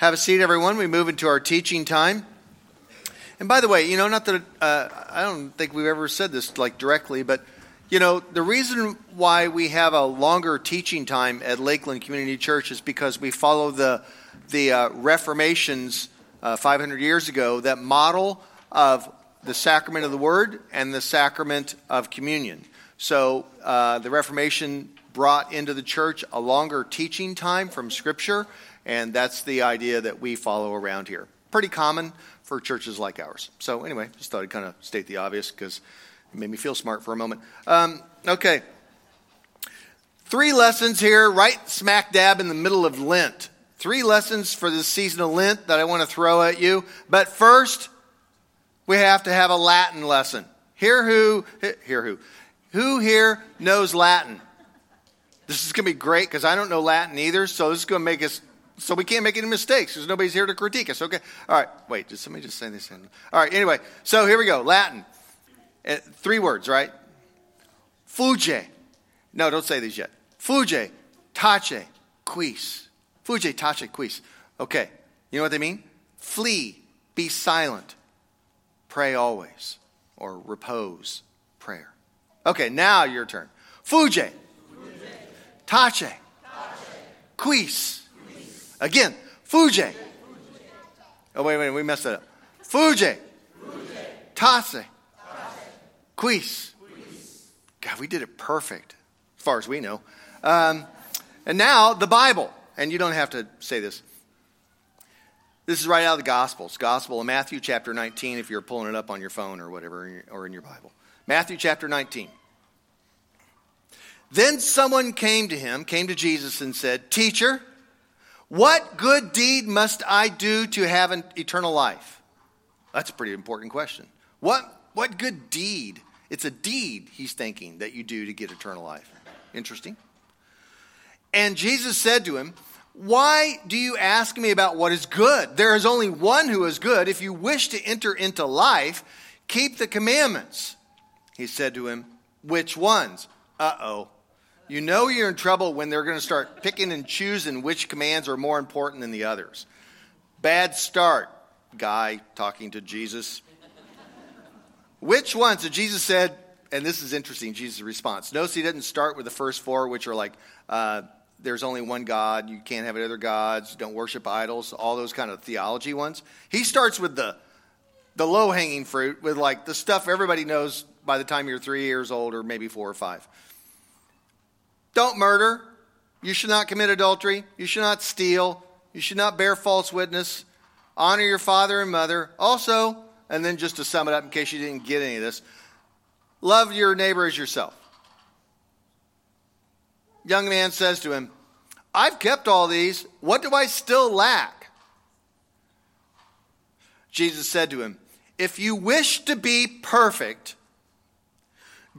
Have a seat, everyone. We move into our teaching time. And by the way, you know, not that uh, I don't think we've ever said this like directly, but you know, the reason why we have a longer teaching time at Lakeland Community Church is because we follow the the uh, Reformations uh, 500 years ago that model of the sacrament of the Word and the sacrament of communion. So uh, the Reformation brought into the church a longer teaching time from Scripture and that's the idea that we follow around here. Pretty common for churches like ours. So, anyway, just thought I'd kind of state the obvious because it made me feel smart for a moment. Um, okay. Three lessons here, right smack dab in the middle of Lent. Three lessons for this season of Lent that I want to throw at you. But first, we have to have a Latin lesson. Here who, here who, who here knows Latin? This is going to be great because I don't know Latin either, so this is going to make us so we can't make any mistakes because nobody's here to critique us. Okay. All right. Wait, did somebody just say this? All right. Anyway, so here we go. Latin. Uh, three words, right? Fuge. No, don't say these yet. Fuge, tace, quis. Fuge, tace, quis. Okay. You know what they mean? Flee, be silent, pray always, or repose, prayer. Okay, now your turn. Fuge, tace, quis Again, Fuji. Oh, wait, wait, we messed that up. Fuji. Tase. Quis. God, we did it perfect, as far as we know. Um, and now, the Bible. And you don't have to say this. This is right out of the Gospels. Gospel of Matthew, chapter 19, if you're pulling it up on your phone or whatever, or in your Bible. Matthew, chapter 19. Then someone came to him, came to Jesus, and said, Teacher, what good deed must I do to have an eternal life? That's a pretty important question. What, what good deed? It's a deed, he's thinking, that you do to get eternal life. Interesting. And Jesus said to him, Why do you ask me about what is good? There is only one who is good. If you wish to enter into life, keep the commandments. He said to him, Which ones? Uh oh. You know you're in trouble when they're going to start picking and choosing which commands are more important than the others. Bad start, guy talking to Jesus. Which ones? So Jesus said, and this is interesting, Jesus' response. Notice he didn't start with the first four, which are like, uh, there's only one God, you can't have other gods, don't worship idols, all those kind of theology ones. He starts with the, the low hanging fruit, with like the stuff everybody knows by the time you're three years old or maybe four or five. Don't murder. You should not commit adultery. You should not steal. You should not bear false witness. Honor your father and mother. Also, and then just to sum it up in case you didn't get any of this, love your neighbor as yourself. Young man says to him, I've kept all these. What do I still lack? Jesus said to him, If you wish to be perfect,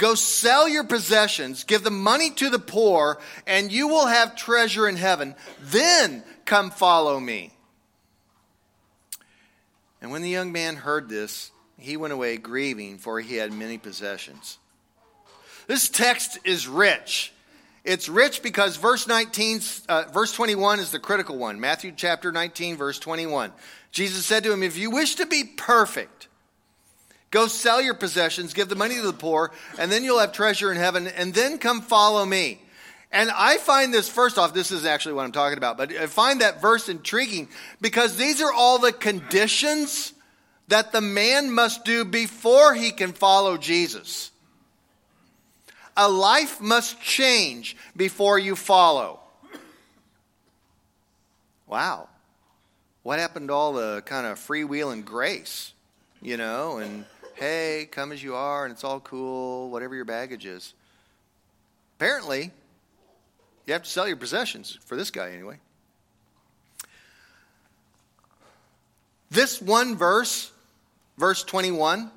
Go sell your possessions, give the money to the poor, and you will have treasure in heaven. Then come follow me. And when the young man heard this, he went away grieving, for he had many possessions. This text is rich. It's rich because verse 19, uh, verse 21 is the critical one. Matthew chapter 19, verse 21. Jesus said to him, If you wish to be perfect, Go sell your possessions, give the money to the poor, and then you'll have treasure in heaven, and then come follow me. And I find this, first off, this is actually what I'm talking about, but I find that verse intriguing because these are all the conditions that the man must do before he can follow Jesus. A life must change before you follow. Wow. What happened to all the kind of freewheeling grace, you know, and hey, come as you are, and it's all cool, whatever your baggage is. Apparently, you have to sell your possessions, for this guy anyway. This one verse, verse 21,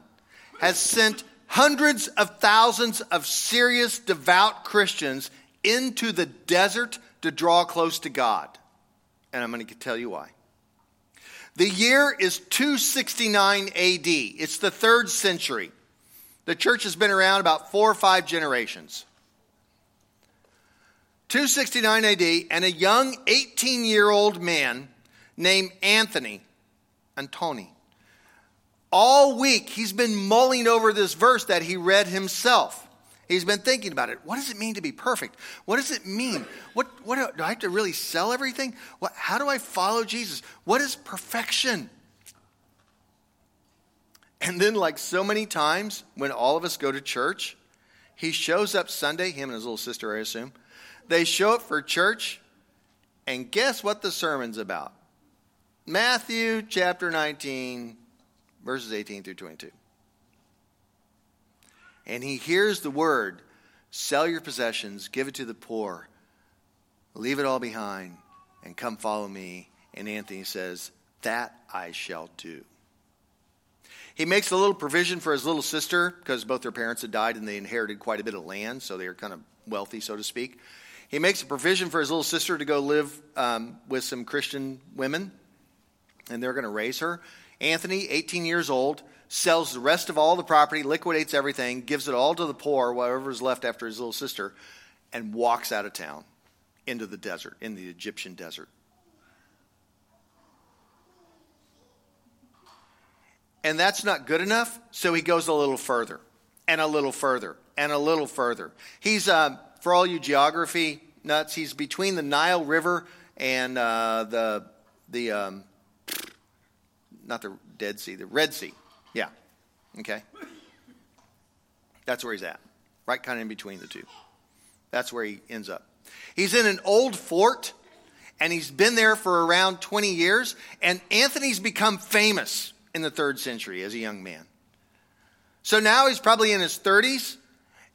has sent hundreds of thousands of serious, devout Christians into the desert to draw close to God. And I'm going to tell you why. The year is 269 AD. It's the third century. The church has been around about four or five generations. 269 AD, and a young 18 year old man named Anthony, Antoni. All week, he's been mulling over this verse that he read himself. He's been thinking about it. What does it mean to be perfect? What does it mean? What, what do I have to really sell everything? What, how do I follow Jesus? What is perfection? And then, like so many times when all of us go to church, he shows up Sunday, him and his little sister, I assume. They show up for church, and guess what the sermon's about? Matthew chapter 19, verses 18 through 22. And he hears the word sell your possessions, give it to the poor, leave it all behind, and come follow me. And Anthony says, That I shall do. He makes a little provision for his little sister because both their parents had died and they inherited quite a bit of land, so they are kind of wealthy, so to speak. He makes a provision for his little sister to go live um, with some Christian women, and they're going to raise her. Anthony, 18 years old, sells the rest of all the property, liquidates everything, gives it all to the poor, whatever is left after his little sister, and walks out of town into the desert, in the Egyptian desert. And that's not good enough, so he goes a little further, and a little further, and a little further. He's, uh, for all you geography nuts, he's between the Nile River and uh, the, the um, not the Dead Sea, the Red Sea. Yeah. Okay? That's where he's at, right kind of in between the two. That's where he ends up. He's in an old fort, and he's been there for around 20 years, and Anthony's become famous in the third century as a young man. So now he's probably in his 30s,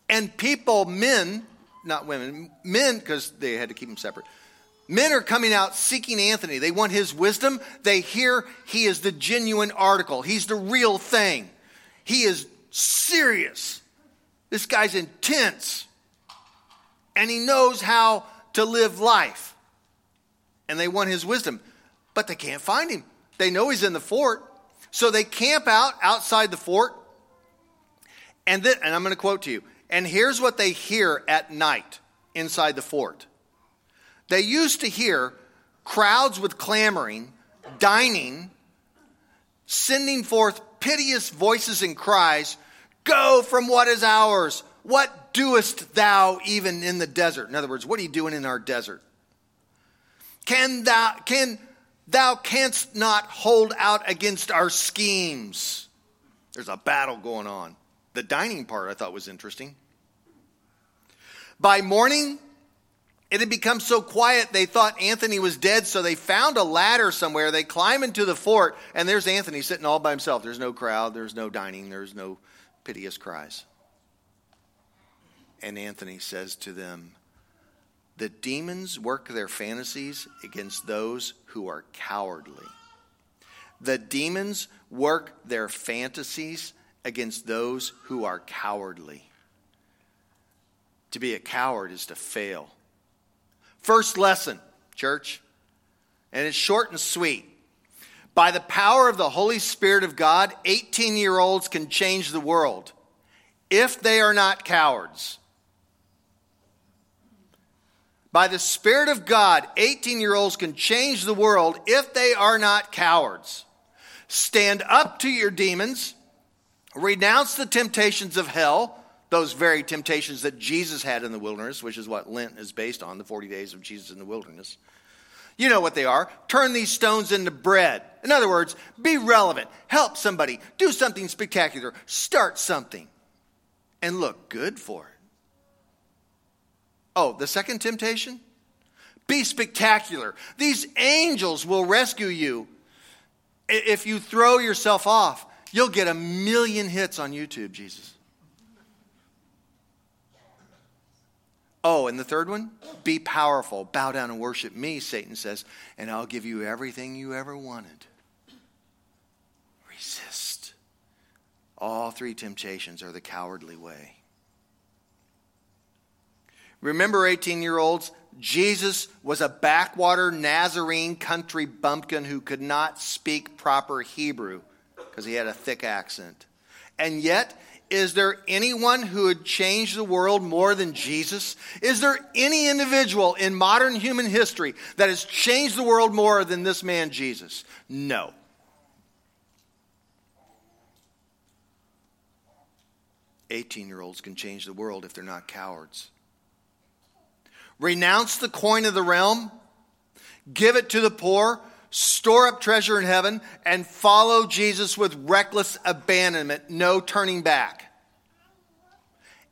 and people, men, not women, men, because they had to keep him separate, men are coming out seeking Anthony. They want his wisdom. They hear he is the genuine article, he's the real thing. He is serious. This guy's intense, and he knows how to live life. And they want his wisdom, but they can't find him. They know he's in the fort. So they camp out outside the fort. And, then, and I'm going to quote to you. And here's what they hear at night inside the fort. They used to hear crowds with clamoring, dining, sending forth piteous voices and cries Go from what is ours. What doest thou even in the desert? In other words, what are you doing in our desert? Can thou, can Thou canst not hold out against our schemes. There's a battle going on. The dining part I thought was interesting. By morning, it had become so quiet they thought Anthony was dead, so they found a ladder somewhere. They climb into the fort, and there's Anthony sitting all by himself. There's no crowd, there's no dining, there's no piteous cries. And Anthony says to them, the demons work their fantasies against those who are cowardly. The demons work their fantasies against those who are cowardly. To be a coward is to fail. First lesson, church, and it's short and sweet. By the power of the Holy Spirit of God, 18 year olds can change the world if they are not cowards. By the Spirit of God, 18 year olds can change the world if they are not cowards. Stand up to your demons, renounce the temptations of hell, those very temptations that Jesus had in the wilderness, which is what Lent is based on, the 40 days of Jesus in the wilderness. You know what they are. Turn these stones into bread. In other words, be relevant. Help somebody. Do something spectacular. Start something. And look good for it. Oh, the second temptation? Be spectacular. These angels will rescue you. If you throw yourself off, you'll get a million hits on YouTube, Jesus. Oh, and the third one? Be powerful. Bow down and worship me, Satan says, and I'll give you everything you ever wanted. Resist. All three temptations are the cowardly way. Remember, 18 year olds, Jesus was a backwater Nazarene country bumpkin who could not speak proper Hebrew because he had a thick accent. And yet, Is there anyone who would change the world more than Jesus? Is there any individual in modern human history that has changed the world more than this man, Jesus? No. Eighteen year olds can change the world if they're not cowards. Renounce the coin of the realm, give it to the poor, store up treasure in heaven, and follow Jesus with reckless abandonment, no turning back.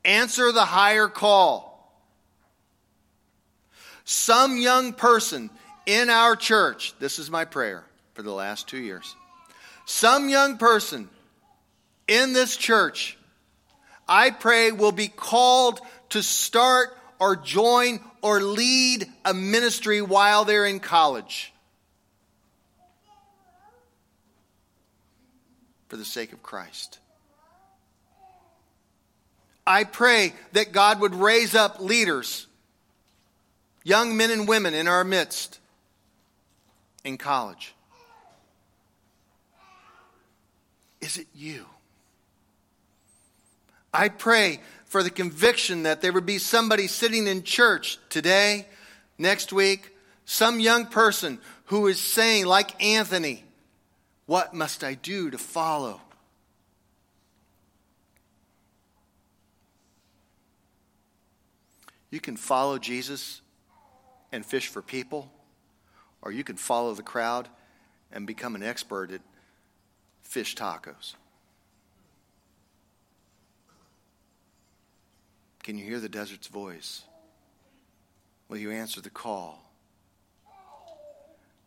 Answer the higher call. Some young person in our church, this is my prayer for the last two years. Some young person in this church, I pray, will be called to start or join or lead a ministry while they're in college. For the sake of Christ. I pray that God would raise up leaders, young men and women in our midst in college. Is it you? I pray for the conviction that there would be somebody sitting in church today, next week, some young person who is saying, like Anthony, what must I do to follow? You can follow Jesus and fish for people, or you can follow the crowd and become an expert at fish tacos. Can you hear the desert's voice? Will you answer the call?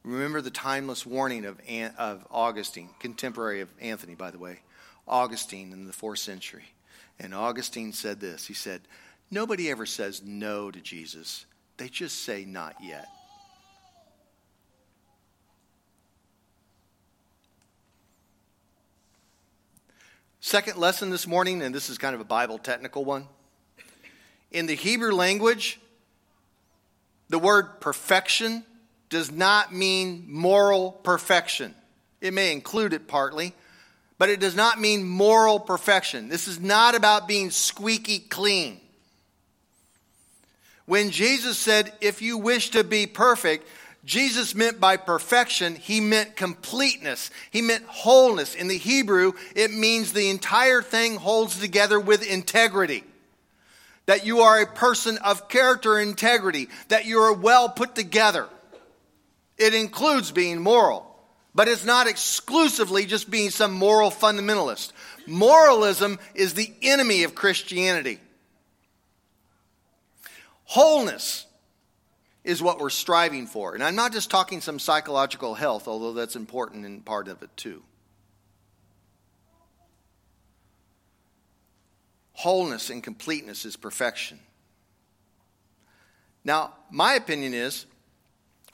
Remember the timeless warning of, of Augustine, contemporary of Anthony, by the way, Augustine in the fourth century. And Augustine said this He said, Nobody ever says no to Jesus, they just say not yet. Second lesson this morning, and this is kind of a Bible technical one. In the Hebrew language, the word perfection does not mean moral perfection. It may include it partly, but it does not mean moral perfection. This is not about being squeaky clean. When Jesus said, If you wish to be perfect, Jesus meant by perfection, he meant completeness. He meant wholeness. In the Hebrew, it means the entire thing holds together with integrity. That you are a person of character integrity, that you are well put together. It includes being moral, but it's not exclusively just being some moral fundamentalist. Moralism is the enemy of Christianity. Wholeness is what we're striving for. And I'm not just talking some psychological health, although that's important and part of it too. Wholeness and completeness is perfection. Now, my opinion is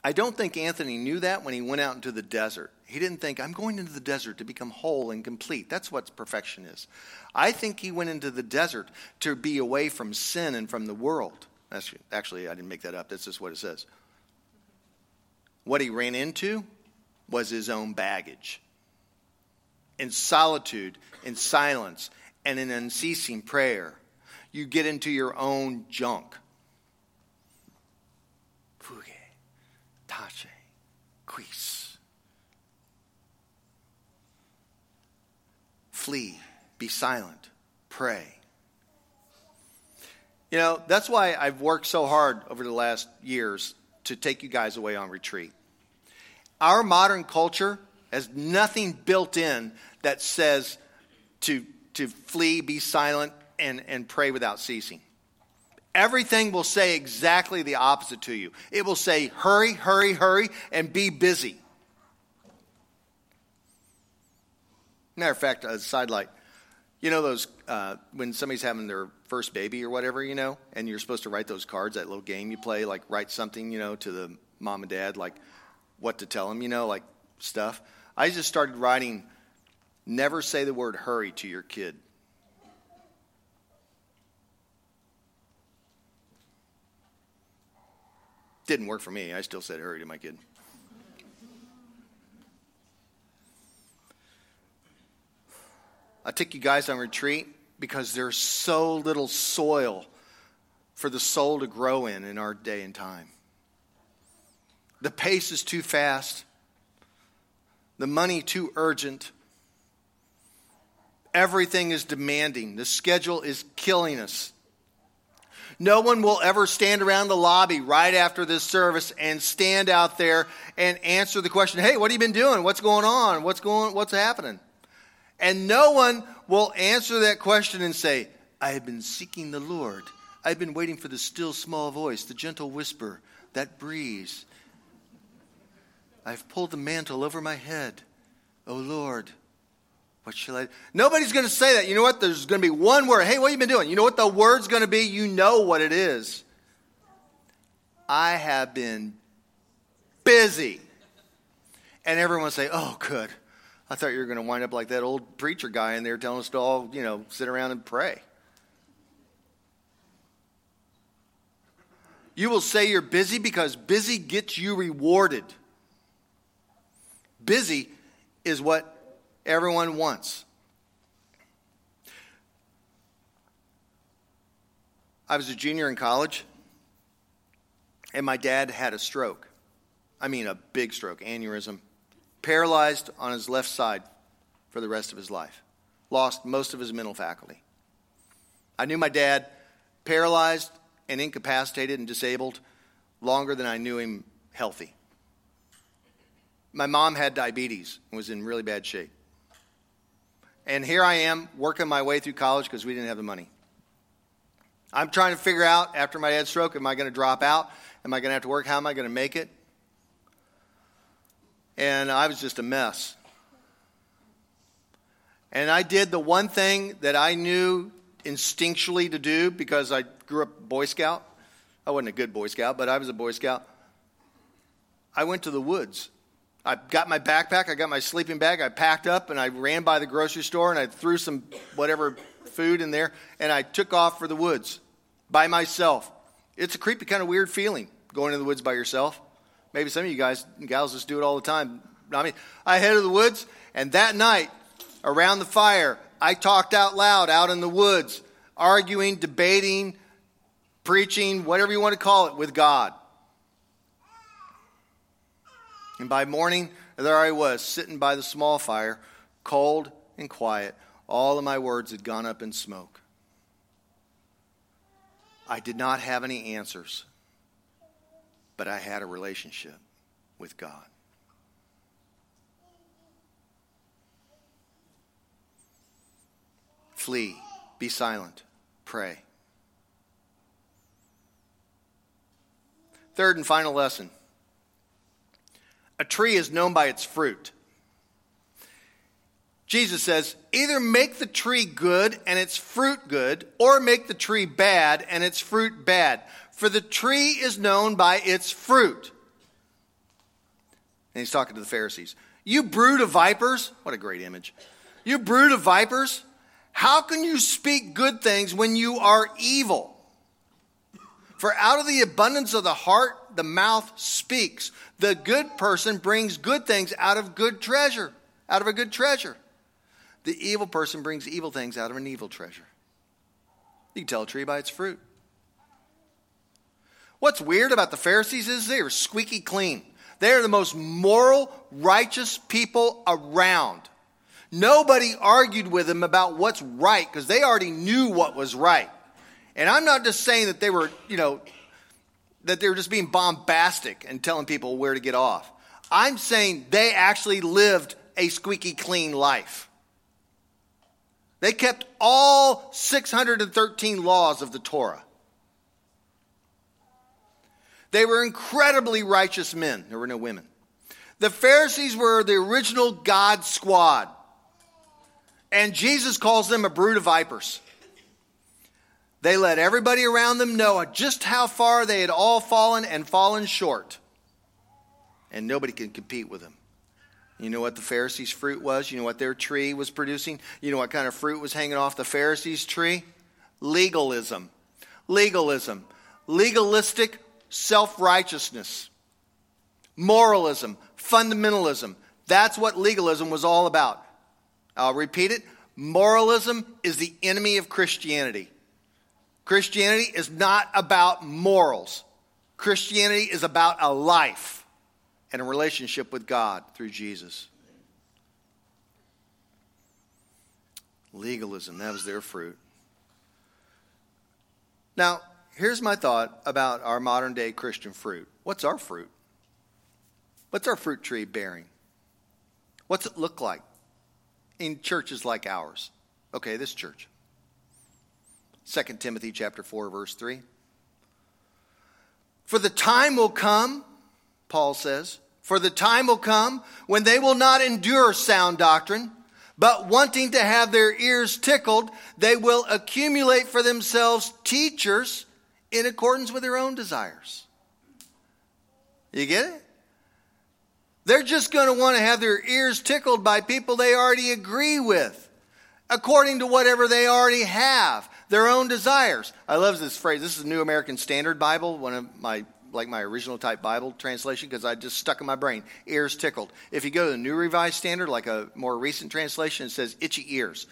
I don't think Anthony knew that when he went out into the desert. He didn't think, I'm going into the desert to become whole and complete. That's what perfection is. I think he went into the desert to be away from sin and from the world. That's, actually, I didn't make that up. That's just what it says. What he ran into was his own baggage. In solitude, in silence, and in unceasing prayer, you get into your own junk. Tace, quis. Flee, be silent, pray. You know, that's why I've worked so hard over the last years to take you guys away on retreat. Our modern culture has nothing built in that says to, to flee, be silent, and, and pray without ceasing. Everything will say exactly the opposite to you. It will say, hurry, hurry, hurry, and be busy. Matter of fact, a sidelight. You know those uh, when somebody's having their first baby or whatever, you know, and you're supposed to write those cards, that little game you play, like write something, you know, to the mom and dad, like what to tell them, you know, like stuff. I just started writing, never say the word hurry to your kid. Didn't work for me. I still said hurry to my kid. I took you guys on retreat because there's so little soil for the soul to grow in in our day and time. The pace is too fast, the money too urgent. Everything is demanding. The schedule is killing us. No one will ever stand around the lobby right after this service and stand out there and answer the question, "Hey, what have you been doing? What's going on? What's going what's happening?" And no one will answer that question and say, "I have been seeking the Lord. I've been waiting for the still small voice, the gentle whisper, that breeze. I've pulled the mantle over my head. Oh Lord, what shall I? Nobody's going to say that. You know what? There's going to be one word. Hey, what you been doing? You know what the word's going to be? You know what it is. I have been busy. And everyone will say, oh, good. I thought you were going to wind up like that old preacher guy in there telling us to all, you know, sit around and pray. You will say you're busy because busy gets you rewarded. Busy is what everyone wants. I was a junior in college, and my dad had a stroke. I mean, a big stroke, aneurysm, paralyzed on his left side for the rest of his life, lost most of his mental faculty. I knew my dad paralyzed and incapacitated and disabled longer than I knew him healthy. My mom had diabetes and was in really bad shape. And here I am working my way through college because we didn't have the money. I'm trying to figure out after my dad's stroke, am I going to drop out? Am I going to have to work? How am I going to make it? And I was just a mess. And I did the one thing that I knew instinctually to do because I grew up Boy Scout. I wasn't a good Boy Scout, but I was a Boy Scout. I went to the woods I got my backpack, I got my sleeping bag, I packed up, and I ran by the grocery store and I threw some whatever food in there, and I took off for the woods by myself. It's a creepy, kind of weird feeling going in the woods by yourself. Maybe some of you guys and gals just do it all the time. I mean, I headed to the woods, and that night, around the fire, I talked out loud out in the woods, arguing, debating, preaching, whatever you want to call it, with God. And by morning, there I was, sitting by the small fire, cold and quiet. All of my words had gone up in smoke. I did not have any answers, but I had a relationship with God. Flee, be silent, pray. Third and final lesson a tree is known by its fruit. Jesus says, either make the tree good and its fruit good, or make the tree bad and its fruit bad. For the tree is known by its fruit. And he's talking to the Pharisees. You brood of vipers, what a great image. You brood of vipers, how can you speak good things when you are evil? For out of the abundance of the heart, the mouth speaks. The good person brings good things out of good treasure, out of a good treasure. The evil person brings evil things out of an evil treasure. You can tell a tree by its fruit. What's weird about the Pharisees is they are squeaky clean. They are the most moral, righteous people around. Nobody argued with them about what's right because they already knew what was right. And I'm not just saying that they were, you know, that they were just being bombastic and telling people where to get off. I'm saying they actually lived a squeaky clean life. They kept all 613 laws of the Torah. They were incredibly righteous men. There were no women. The Pharisees were the original God squad. And Jesus calls them a brood of vipers. They let everybody around them know just how far they had all fallen and fallen short. And nobody can compete with them. You know what the Pharisees' fruit was? You know what their tree was producing? You know what kind of fruit was hanging off the Pharisees' tree? Legalism. Legalism. Legalistic self righteousness. Moralism. Fundamentalism. That's what legalism was all about. I'll repeat it Moralism is the enemy of Christianity. Christianity is not about morals. Christianity is about a life and a relationship with God through Jesus. Legalism, that was their fruit. Now, here's my thought about our modern day Christian fruit. What's our fruit? What's our fruit tree bearing? What's it look like in churches like ours? Okay, this church. 2 Timothy chapter 4 verse 3. For the time will come, Paul says, for the time will come when they will not endure sound doctrine, but wanting to have their ears tickled, they will accumulate for themselves teachers in accordance with their own desires. You get it? They're just going to want to have their ears tickled by people they already agree with, according to whatever they already have, their own desires. I love this phrase. This is New American Standard Bible, one of my like my original type Bible translation because I just stuck in my brain. Ears tickled. If you go to the New Revised Standard, like a more recent translation, it says itchy ears.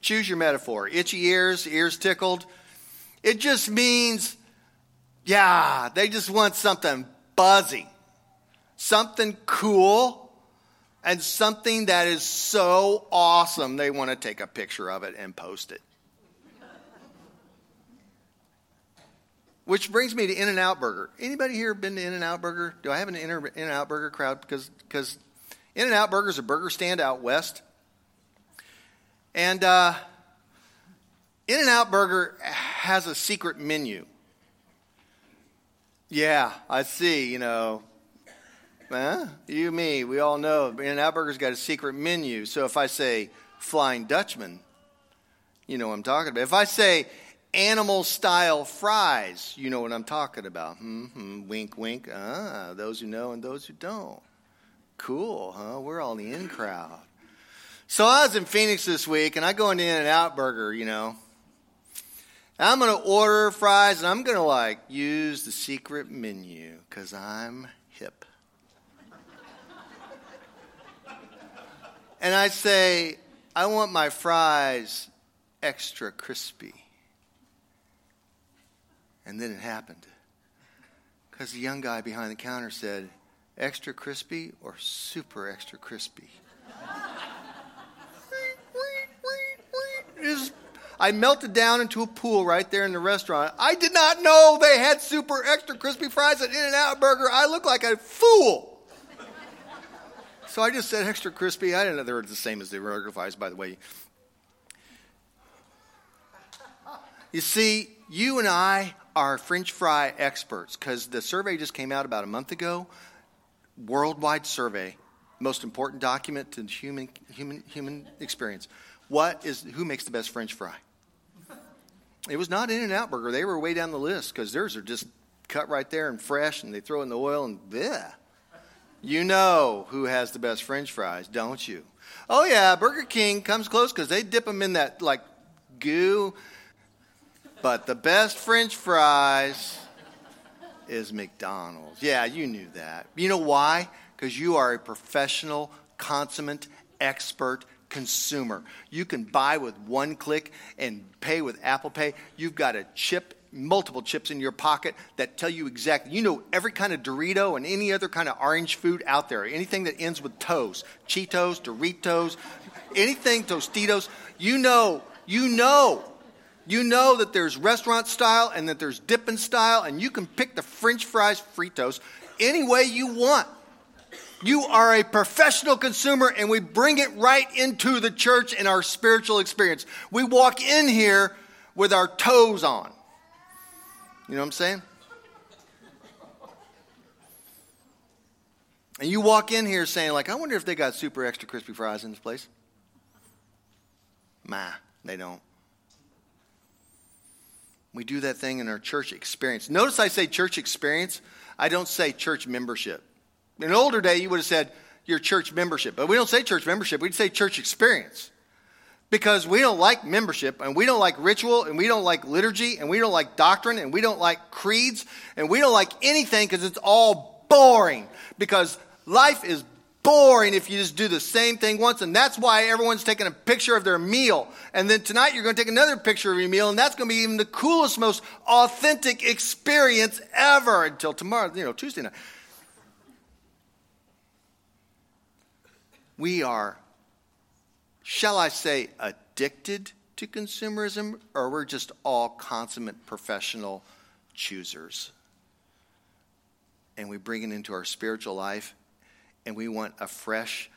Choose your metaphor. Itchy ears, ears tickled. It just means, yeah, they just want something buzzy something cool and something that is so awesome they want to take a picture of it and post it. Which brings me to In-N-Out Burger. Anybody here been to In-N-Out Burger? Do I have an In-N-Out Burger crowd? Because because In-N-Out Burger is a burger stand out west, and uh, In-N-Out Burger has a secret menu. Yeah, I see. You know, Huh? You, me, we all know. In-N-Out Burger's got a secret menu. So if I say Flying Dutchman, you know what I'm talking about. If I say animal style fries, you know what I'm talking about. Mm-hmm. Wink, wink. Ah, those who know and those who don't. Cool, huh? We're all in the in crowd. So I was in Phoenix this week, and I go into In-N-Out Burger, you know. I'm going to order fries, and I'm going to like use the secret menu because I'm hip. and I say, I want my fries extra crispy. And then it happened. Because the young guy behind the counter said, extra crispy or super extra crispy? I melted down into a pool right there in the restaurant. I did not know they had super extra crispy fries at In-N-Out Burger. I look like a fool. So I just said extra crispy. I didn't know they were the same as the regular fries, by the way. You see, you and I are French fry experts because the survey just came out about a month ago. Worldwide survey, most important document to human human human experience. What is who makes the best French fry? It was not In-N-Out Burger. They were way down the list because theirs are just cut right there and fresh, and they throw in the oil and bleh. You know who has the best french fries, don't you? Oh, yeah, Burger King comes close because they dip them in that, like, goo. But the best french fries is McDonald's. Yeah, you knew that. You know why? Because you are a professional, consummate, expert consumer. You can buy with one click and pay with Apple Pay. You've got a chip multiple chips in your pocket that tell you exactly, you know, every kind of Dorito and any other kind of orange food out there, anything that ends with toes, Cheetos, Doritos, anything, Tostitos, you know, you know, you know that there's restaurant style and that there's dipping style, and you can pick the French fries, Fritos, any way you want. You are a professional consumer, and we bring it right into the church and our spiritual experience. We walk in here with our toes on. You know what I'm saying? And you walk in here saying, like, I wonder if they got super extra crispy fries in this place. Ma, they don't. We do that thing in our church experience. Notice I say church experience, I don't say church membership. In an older day, you would have said your church membership, but we don't say church membership, we'd say church experience because we don't like membership and we don't like ritual and we don't like liturgy and we don't like doctrine and we don't like creeds and we don't like anything because it's all boring because life is boring if you just do the same thing once. And that's why everyone's taking a picture of their meal. And then tonight you're going to take another picture of your meal. And that's going to be even the coolest, most authentic experience ever until tomorrow, you know, Tuesday night. We are, shall I say, addicted to consumerism, or we're just all consummate professional choosers. And we bring it into our spiritual life, and we want a fresh,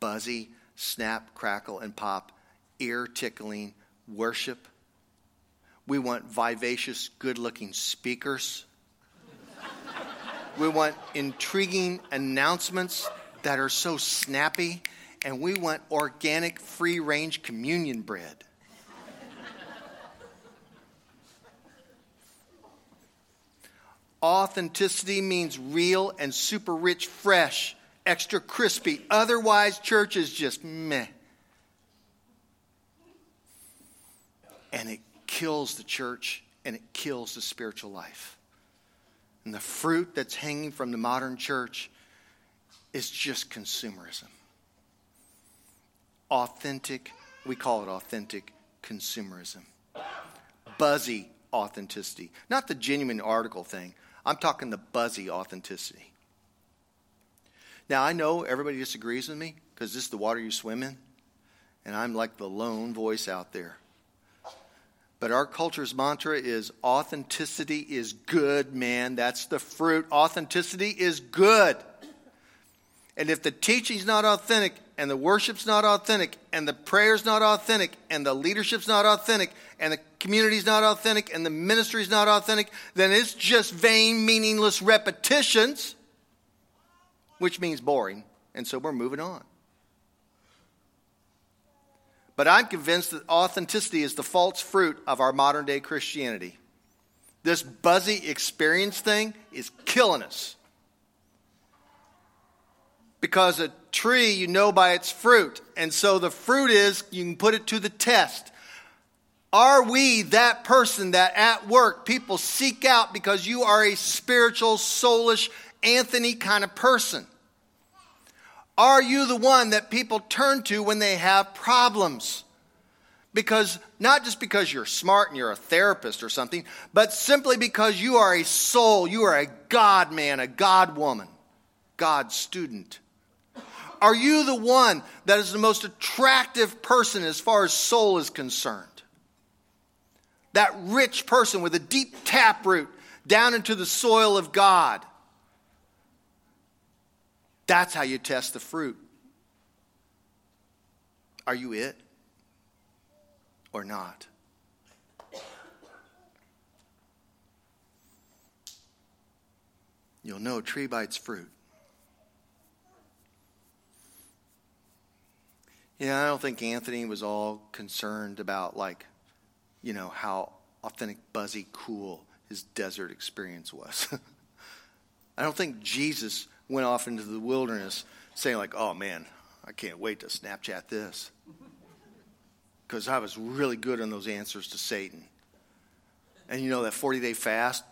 buzzy, snap, crackle, and pop, ear tickling worship. We want vivacious, good looking speakers. we want intriguing announcements that are so snappy, and we want organic, free range communion bread. Authenticity means real and super rich, fresh, extra crispy. Otherwise, church is just meh. And it kills the church and it kills the spiritual life. And the fruit that's hanging from the modern church is just consumerism. Authentic, we call it authentic consumerism. Buzzy authenticity, not the genuine article thing. I'm talking the buzzy authenticity. Now, I know everybody disagrees with me because this is the water you swim in, and I'm like the lone voice out there. But our culture's mantra is authenticity is good, man. That's the fruit. Authenticity is good. And if the teaching's not authentic, and the worship's not authentic, and the prayer's not authentic, and the leadership's not authentic, and the community's not authentic, and the ministry's not authentic, then it's just vain, meaningless repetitions, which means boring. And so we're moving on. But I'm convinced that authenticity is the false fruit of our modern day Christianity. This buzzy experience thing is killing us. Because a tree you know by its fruit. And so the fruit is you can put it to the test. Are we that person that at work people seek out because you are a spiritual, soulish, Anthony kind of person? Are you the one that people turn to when they have problems? Because not just because you're smart and you're a therapist or something, but simply because you are a soul, you are a God man, a God woman, God student. Are you the one that is the most attractive person as far as soul is concerned? That rich person with a deep taproot down into the soil of God. That's how you test the fruit. Are you it or not? You'll know tree by its fruit. Yeah, I don't think Anthony was all concerned about, like, you know, how authentic, buzzy, cool his desert experience was. I don't think Jesus went off into the wilderness saying, like, oh man, I can't wait to Snapchat this. Because I was really good on those answers to Satan. And you know, that 40 day fast,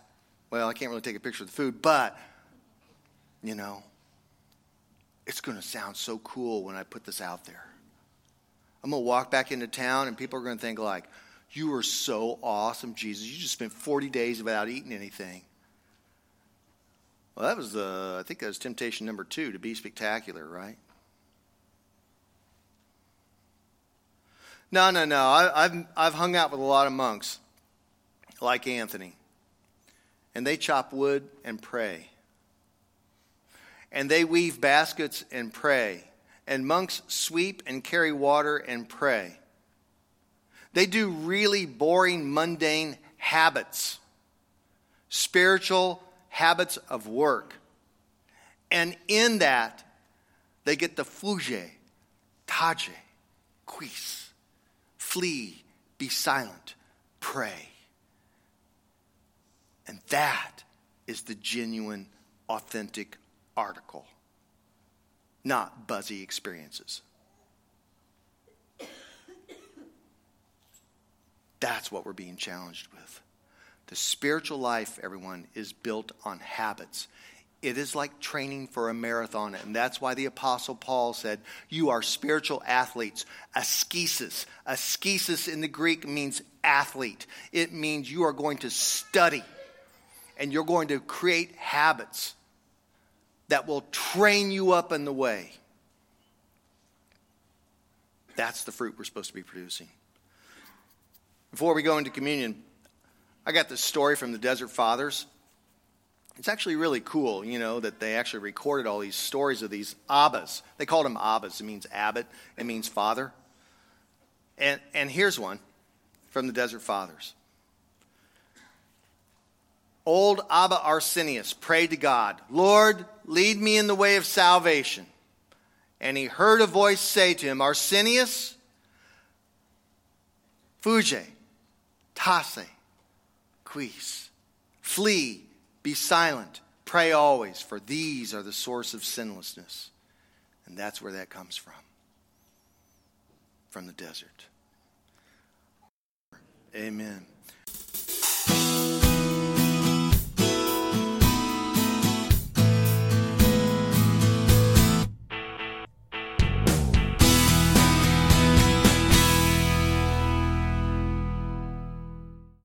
well, I can't really take a picture of the food, but, you know, it's going to sound so cool when I put this out there. I'm going to walk back into town and people are going to think like, you are so awesome, Jesus. You just spent 40 days without eating anything. Well, that was, uh, I think that was temptation number two, to be spectacular, right? No, no, no. I, have I've hung out with a lot of monks like Anthony, and they chop wood and pray. And they weave baskets and pray and monks sweep and carry water and pray. They do really boring, mundane habits, spiritual habits of work. And in that, they get the fuge, tace, quis, flee, be silent, pray. And that is the genuine, authentic article not buzzy experiences. That's what we're being challenged with. The spiritual life, everyone, is built on habits. it is like training for a marathon. And that's why the Apostle Paul said, You are spiritual athletes. Askesis. Askesis in the Greek means athlete, it means you are going to study and you're going to create habits that will train you up in the way. That's the fruit we're supposed to be producing. Before we go into communion, I got this story from the Desert Fathers. It's actually really cool, you know, that they actually recorded all these stories of these abbas. They called them abbas. It means abbot, it means father. And, and here's one from the Desert Fathers. Old Abba Arsenius prayed to God, Lord, lead me in the way of salvation. And he heard a voice say to him, Arsenius, fuge, tace, quis, flee be silent. Pray always, for these are the source of sinlessness. And that's where that comes from from the desert. Amen.